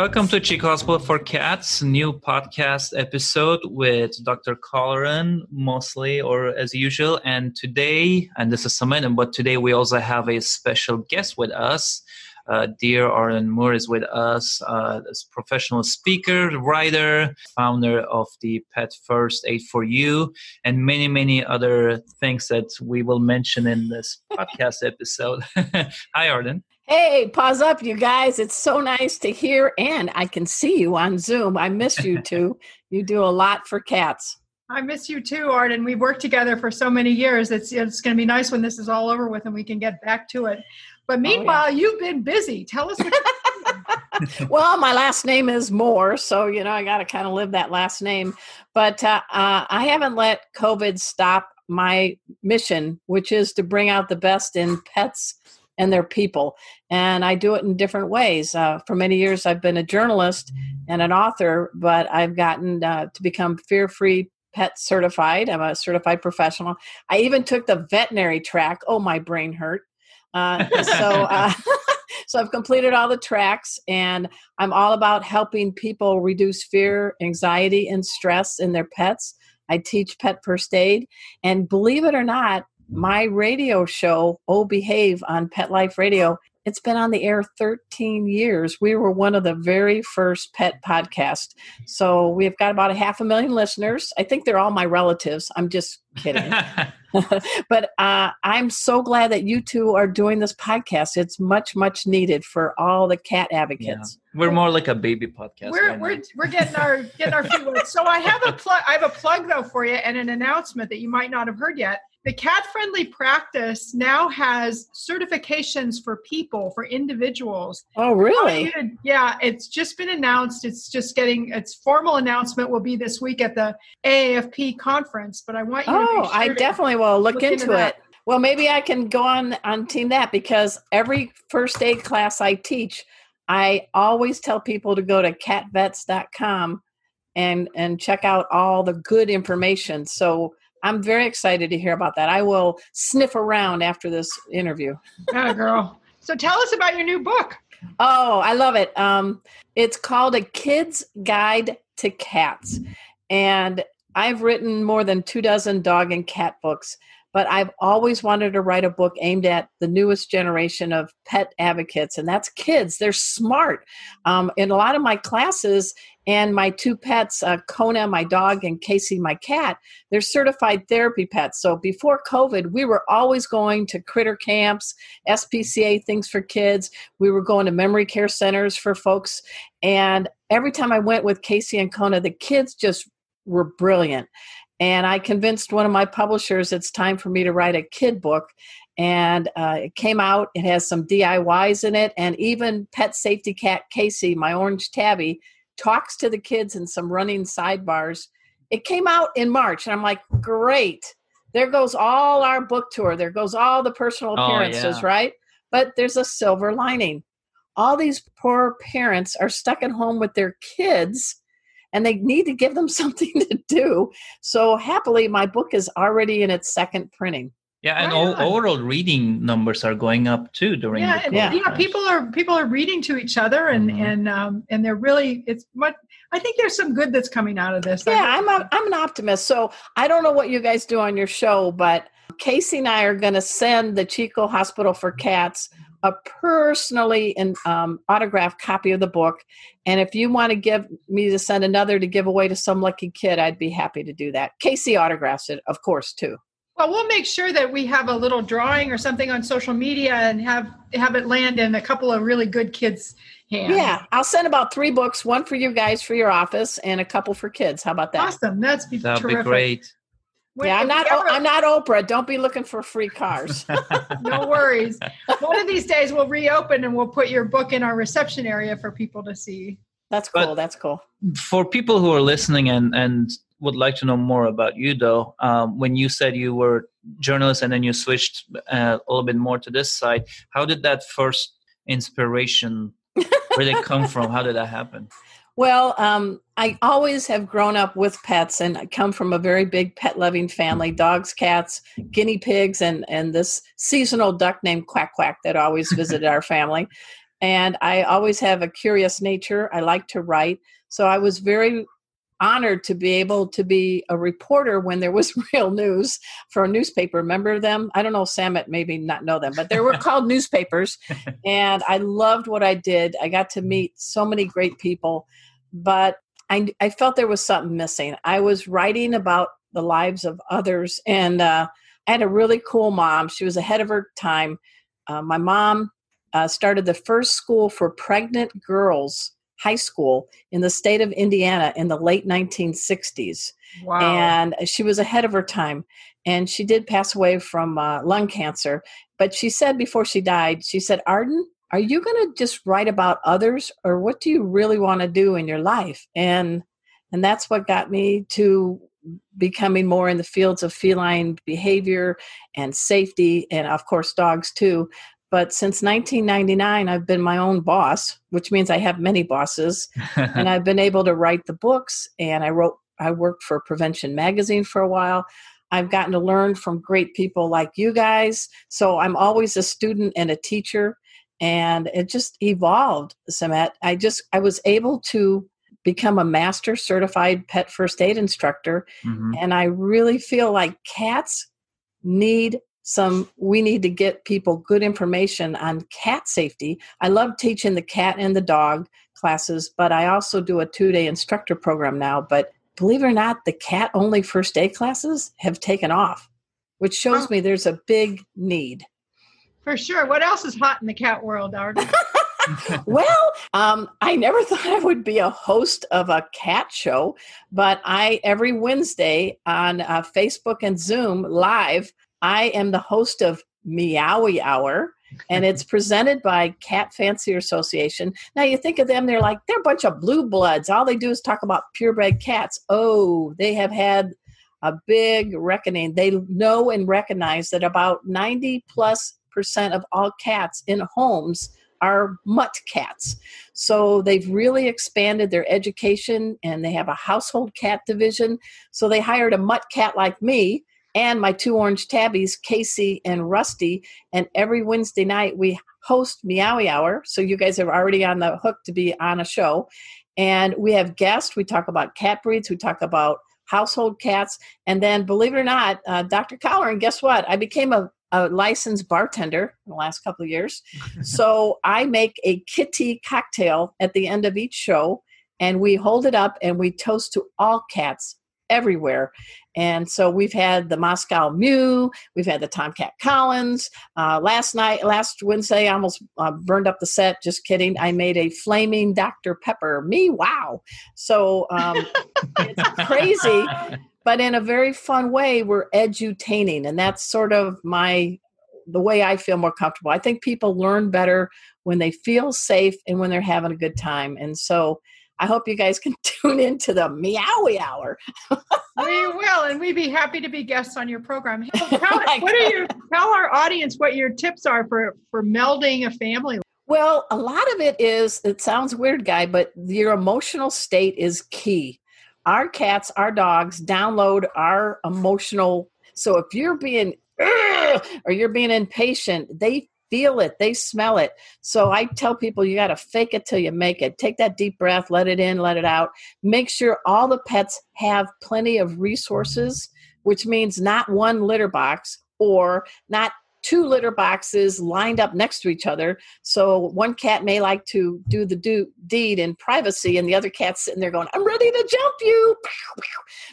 Welcome to Chico Hospital for Cats, new podcast episode with Dr. Colleran, mostly or as usual. And today, and this is Samantha, but today we also have a special guest with us. Uh, dear Arden Moore is with us uh, as professional speaker, writer, founder of the Pet First Aid for You, and many, many other things that we will mention in this podcast episode. Hi, Arden. Hey, pause up, you guys. It's so nice to hear, and I can see you on Zoom. I miss you too. you do a lot for cats. I miss you too, Arden. We've worked together for so many years. It's it's going to be nice when this is all over with and we can get back to it. But meanwhile, oh, yeah. you've been busy. Tell us. well, my last name is Moore, so you know I got to kind of live that last name. But uh, uh, I haven't let COVID stop my mission, which is to bring out the best in pets and their people. And I do it in different ways. Uh, for many years, I've been a journalist and an author, but I've gotten uh, to become fear free pet certified. I'm a certified professional. I even took the veterinary track. Oh, my brain hurt. Uh, so, uh, so I've completed all the tracks, and I'm all about helping people reduce fear, anxiety, and stress in their pets. I teach pet first aid, and believe it or not, my radio show, Oh Behave, on Pet Life Radio, it's been on the air 13 years. We were one of the very first pet podcasts. So we've got about a half a million listeners. I think they're all my relatives. I'm just kidding. but uh, I'm so glad that you two are doing this podcast. It's much, much needed for all the cat advocates. Yeah. We're more like a baby podcast. We're, right we're, we're getting our getting our feet wet. So I have a plug. I have a plug though for you and an announcement that you might not have heard yet the cat friendly practice now has certifications for people for individuals. Oh really? Yeah it's just been announced. It's just getting its formal announcement will be this week at the aafp conference but i want you to oh sure i definitely will look, look into, into it. Well maybe i can go on on team that because every first aid class i teach i always tell people to go to catvets.com and and check out all the good information. So I'm very excited to hear about that. I will sniff around after this interview. Yeah, girl. So tell us about your new book. Oh, I love it. Um, it's called A Kid's Guide to Cats. And I've written more than two dozen dog and cat books, but I've always wanted to write a book aimed at the newest generation of pet advocates, and that's kids. They're smart. Um, in a lot of my classes, and my two pets, uh, Kona, my dog, and Casey, my cat, they're certified therapy pets. So before COVID, we were always going to critter camps, SPCA things for kids. We were going to memory care centers for folks. And every time I went with Casey and Kona, the kids just were brilliant. And I convinced one of my publishers it's time for me to write a kid book. And uh, it came out, it has some DIYs in it, and even Pet Safety Cat Casey, my orange tabby, talks to the kids and some running sidebars. It came out in March, and I'm like, great. There goes all our book tour. There goes all the personal oh, appearances, oh, yeah. right? But there's a silver lining. All these poor parents are stuck at home with their kids and they need to give them something to do. So, happily, my book is already in its second printing. Yeah, and right overall reading numbers are going up too during yeah, the yeah, yeah. People are people are reading to each other, and mm-hmm. and um, and they're really it's what I think there's some good that's coming out of this. Yeah, I'm a, I'm an optimist. So I don't know what you guys do on your show, but Casey and I are going to send the Chico Hospital for Cats a personally and um, autographed copy of the book. And if you want to give me to send another to give away to some lucky kid, I'd be happy to do that. Casey autographs it, of course, too. Well, we'll make sure that we have a little drawing or something on social media and have have it land in a couple of really good kids' hands. Yeah, I'll send about three books, one for you guys for your office, and a couple for kids. How about that? Awesome, that's be That'd terrific. be great. When, yeah, I'm not. Ever, I'm not Oprah. Don't be looking for free cars. no worries. One of these days we'll reopen and we'll put your book in our reception area for people to see. That's cool. But that's cool. For people who are listening and and would like to know more about you, though. Um, when you said you were journalist and then you switched uh, a little bit more to this side, how did that first inspiration really come from? How did that happen? Well, um, I always have grown up with pets, and I come from a very big pet loving family: dogs, cats, guinea pigs, and and this seasonal duck named Quack Quack that always visited our family. and I always have a curious nature. I like to write. So I was very honored to be able to be a reporter when there was real news for a newspaper. Remember them? I don't know, Samet maybe not know them, but they were called newspapers. And I loved what I did. I got to meet so many great people, but I, I felt there was something missing. I was writing about the lives of others, and uh, I had a really cool mom. She was ahead of her time. Uh, my mom uh, started the first school for pregnant girls high school in the state of Indiana in the late 1960s. Wow. And she was ahead of her time. And she did pass away from uh, lung cancer. But she said before she died, she said, Arden, are you going to just write about others or what do you really want to do in your life? And and that's what got me to becoming more in the fields of feline behavior and safety and of course dogs too but since 1999, I've been my own boss, which means I have many bosses, and I've been able to write the books. And I wrote, I worked for Prevention Magazine for a while. I've gotten to learn from great people like you guys. So I'm always a student and a teacher, and it just evolved. Samet, I just I was able to become a master certified pet first aid instructor, mm-hmm. and I really feel like cats need some we need to get people good information on cat safety i love teaching the cat and the dog classes but i also do a two day instructor program now but believe it or not the cat only first aid classes have taken off which shows oh. me there's a big need for sure what else is hot in the cat world Arden? well, um, I never thought I would be a host of a cat show, but I every Wednesday on uh, Facebook and Zoom live, I am the host of Meowie Hour, and it's presented by Cat Fancier Association. Now you think of them, they're like they're a bunch of blue bloods. All they do is talk about purebred cats. Oh, they have had a big reckoning. They know and recognize that about 90 plus percent of all cats in homes are mutt cats. So they've really expanded their education and they have a household cat division. So they hired a mutt cat like me and my two orange tabbies, Casey and Rusty. And every Wednesday night we host Meowie Hour. So you guys are already on the hook to be on a show. And we have guests. We talk about cat breeds. We talk about household cats. And then, believe it or not, uh, Dr. Colleran, and guess what? I became a, a licensed bartender in the last couple of years. so I make a kitty cocktail at the end of each show. And we hold it up and we toast to all cats everywhere. And so we've had the Moscow Mew, we've had the Tomcat Collins. Uh, last night, last Wednesday, I almost uh, burned up the set. Just kidding. I made a flaming Dr. Pepper. Me, wow. So um, it's crazy, but in a very fun way, we're edutaining. And that's sort of my the way I feel more comfortable. I think people learn better when they feel safe and when they're having a good time. And so I hope you guys can tune into the Meowie Hour. we will, and we'd be happy to be guests on your program. Tell, what are your tell our audience what your tips are for for melding a family? Well, a lot of it is. It sounds weird, guy, but your emotional state is key. Our cats, our dogs, download our emotional. So if you're being or you're being impatient, they feel it, they smell it. So I tell people you got to fake it till you make it. Take that deep breath, let it in, let it out. Make sure all the pets have plenty of resources, which means not one litter box or not two litter boxes lined up next to each other. So one cat may like to do the do deed in privacy, and the other cat's sitting there going, "I'm ready to jump you."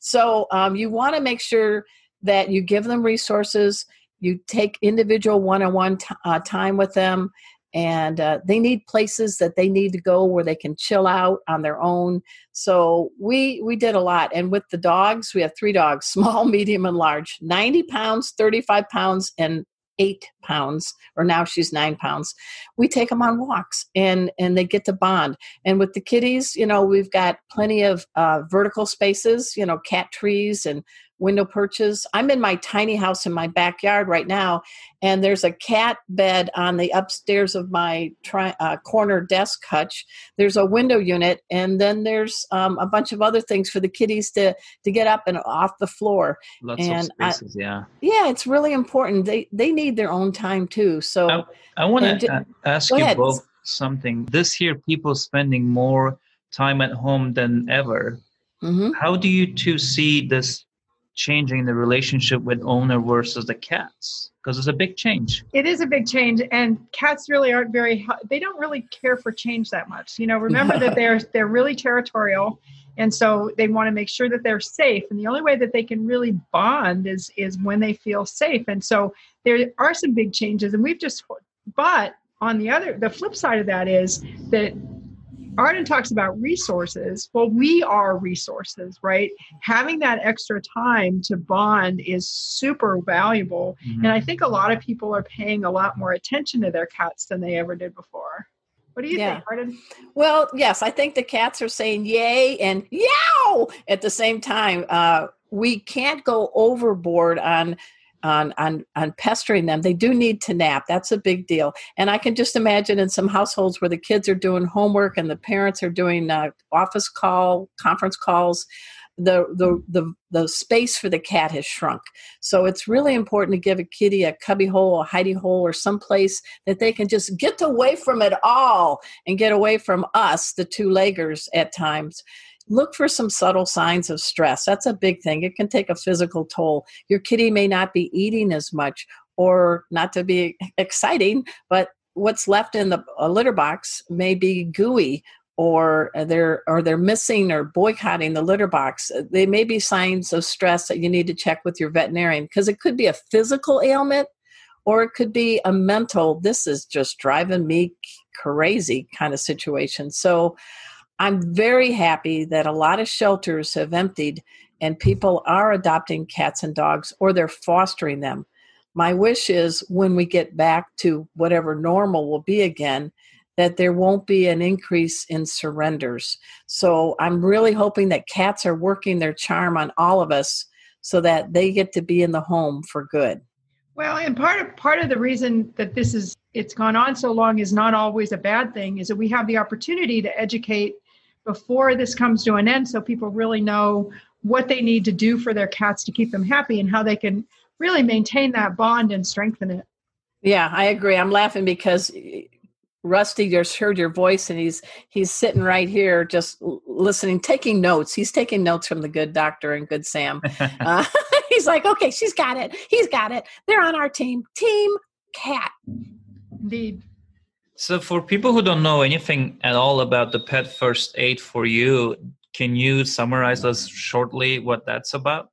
So um, you want to make sure that you give them resources you take individual one-on-one t- uh, time with them and uh, they need places that they need to go where they can chill out on their own. So we we did a lot and with the dogs we have three dogs small medium and large. 90 pounds 35 pounds and eight pounds or now she's nine pounds. We take them on walks and and they get to bond. And with the kitties you know we've got plenty of uh, vertical spaces you know cat trees and window perches. I'm in my tiny house in my backyard right now, and there's a cat bed on the upstairs of my tri- uh, corner desk hutch. There's a window unit, and then there's um, a bunch of other things for the kitties to to get up and off the floor. Lots and of spaces, I, yeah. Yeah, it's really important. They they need their own time too. So I, I want to ask you ahead. both something. This year, people spending more time at home than ever. Mm-hmm. How do you two see this changing the relationship with owner versus the cats? Because it's a big change. It is a big change, and cats really aren't very. They don't really care for change that much. You know, remember that they're they're really territorial, and so they want to make sure that they're safe. And the only way that they can really bond is is when they feel safe. And so there are some big changes, and we've just. But on the other, the flip side of that is that Arden talks about resources. Well, we are resources, right? Having that extra time to bond is super valuable. Mm-hmm. And I think a lot of people are paying a lot more attention to their cats than they ever did before. What do you yeah. think, Arden? Well, yes, I think the cats are saying yay and yow at the same time. Uh, we can't go overboard on on on on pestering them they do need to nap that's a big deal. And i can just imagine in some households where the kids are doing homework and the parents are doing uh, office call conference calls the, the the the space for the cat has shrunk. So it's really important to give a kitty a cubby hole a hidey hole or some place that they can just get away from it all and get away from us the two leggers at times look for some subtle signs of stress. That's a big thing. It can take a physical toll. Your kitty may not be eating as much, or not to be exciting, but what's left in the litter box may be gooey or they're or they're missing or boycotting the litter box they may be signs of stress that you need to check with your veterinarian because it could be a physical ailment or it could be a mental this is just driving me crazy kind of situation so I'm very happy that a lot of shelters have emptied and people are adopting cats and dogs or they're fostering them. My wish is when we get back to whatever normal will be again, that there won't be an increase in surrenders. So I'm really hoping that cats are working their charm on all of us so that they get to be in the home for good. Well, and part of part of the reason that this is it's gone on so long is not always a bad thing is that we have the opportunity to educate before this comes to an end so people really know what they need to do for their cats to keep them happy and how they can really maintain that bond and strengthen it. Yeah, I agree. I'm laughing because Rusty just heard your voice and he's he's sitting right here just listening, taking notes. He's taking notes from the good doctor and good Sam. Uh, he's like, okay, she's got it. He's got it. They're on our team. Team cat. Indeed. So, for people who don't know anything at all about the pet first aid for you, can you summarize us shortly what that's about?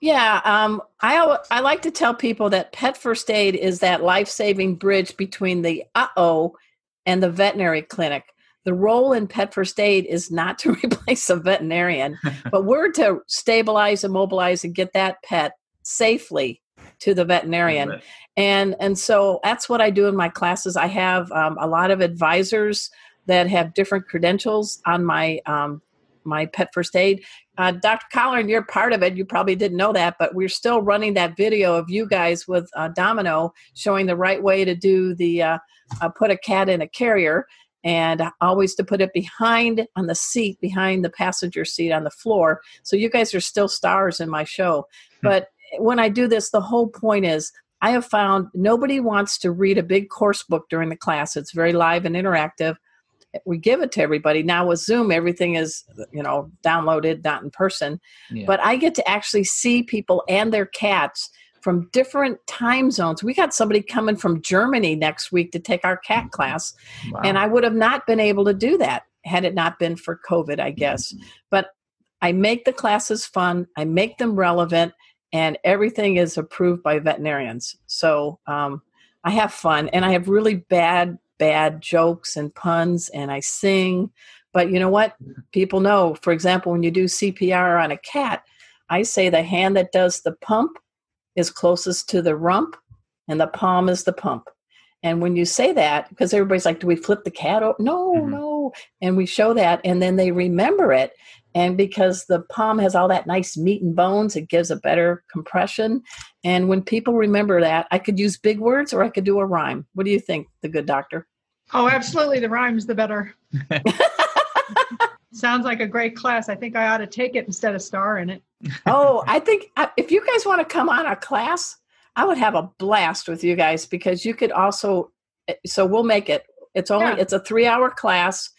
Yeah, um, I I like to tell people that pet first aid is that life saving bridge between the uh oh and the veterinary clinic. The role in pet first aid is not to replace a veterinarian, but we're to stabilize, immobilize, and get that pet safely to the veterinarian. And and so that's what i do in my classes. I have um, a lot of advisors that have different credentials on my um, my pet first aid. Uh, dr Colleran you're part of it. You probably didn't know that but we're still running that video of you guys with uh, domino showing the right way to do the uh, uh put a cat in a carrier and always to put it behind on the seat behind the passenger seat on the floor. So you guys are still stars in my show. Hmm. but when I do this, the whole point is I have found nobody wants to read a big course book during the class. It's very live and interactive. We give it to everybody. Now with Zoom, everything is, you know, downloaded, not in person. Yeah. But I get to actually see people and their cats from different time zones. We got somebody coming from Germany next week to take our cat mm-hmm. class. Wow. And I would have not been able to do that had it not been for COVID, I guess. Mm-hmm. But I make the classes fun, I make them relevant, and everything is approved by veterinarians. So um, I have fun, and I have really bad, bad jokes and puns, and I sing. But you know what? People know. For example, when you do CPR on a cat, I say the hand that does the pump is closest to the rump, and the palm is the pump. And when you say that, because everybody's like, do we flip the cat? Oh, no, mm-hmm. no. And we show that, and then they remember it. And because the palm has all that nice meat and bones, it gives a better compression. And when people remember that, I could use big words or I could do a rhyme. What do you think, the good doctor? Oh, absolutely. The rhyme's the better. Sounds like a great class. I think I ought to take it instead of star in it. oh, I think uh, if you guys want to come on a class, I would have a blast with you guys because you could also. Eh, so we'll make it It's only Yeah. it's a three hour class,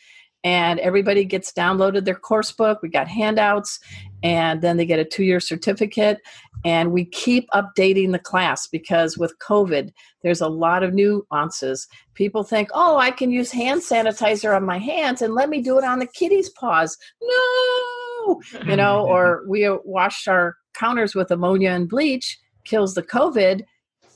and everybody gets downloaded their course book. We got handouts, and then they get a two year certificate. And we keep updating the class because with COVID, there's a lot of nuances. People think, oh, I can use hand sanitizer on my hands and let me do it on the kitty's paws. No, you know, or we washed our counters with ammonia and bleach, kills the COVID.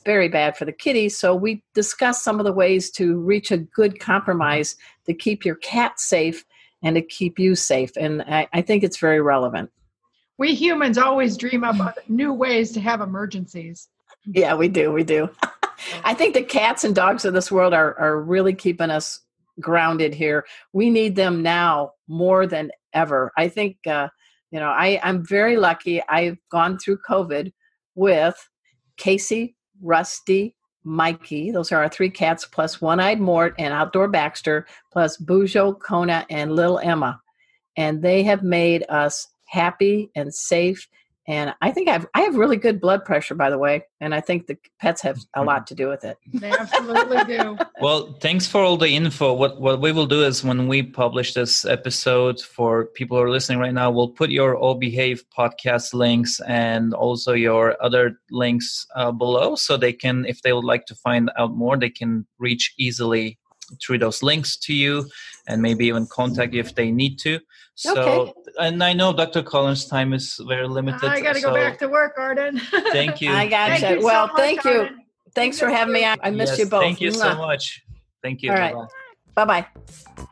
Very bad for the kitties. So we discussed some of the ways to reach a good compromise to keep your cat safe and to keep you safe. And I, I think it's very relevant. We humans always dream up new ways to have emergencies. Yeah, we do. We do. I think the cats and dogs of this world are, are really keeping us grounded here. We need them now more than ever. I think, uh, you know, I, I'm very lucky. I've gone through COVID with Casey, Rusty, Mikey. Those are our three cats, plus One Eyed Mort and Outdoor Baxter, plus Bujo, Kona, and Little Emma. And they have made us happy and safe. And I think I've I have really good blood pressure, by the way, and I think the pets have a lot to do with it. They absolutely do. Well, thanks for all the info. What what we will do is when we publish this episode for people who are listening right now, we'll put your All Behave podcast links and also your other links uh, below, so they can, if they would like to find out more, they can reach easily through those links to you, and maybe even contact you if they need to. So, Okay. and I know Dr. Collins' time is very limited. I got to go back to work, Arden. Thank you. I got Thank you. you so well, much, thank you. Arden. Thanks for having me on. I missed Yes, you both. Thank you so much. Thank you. All right. Bye bye.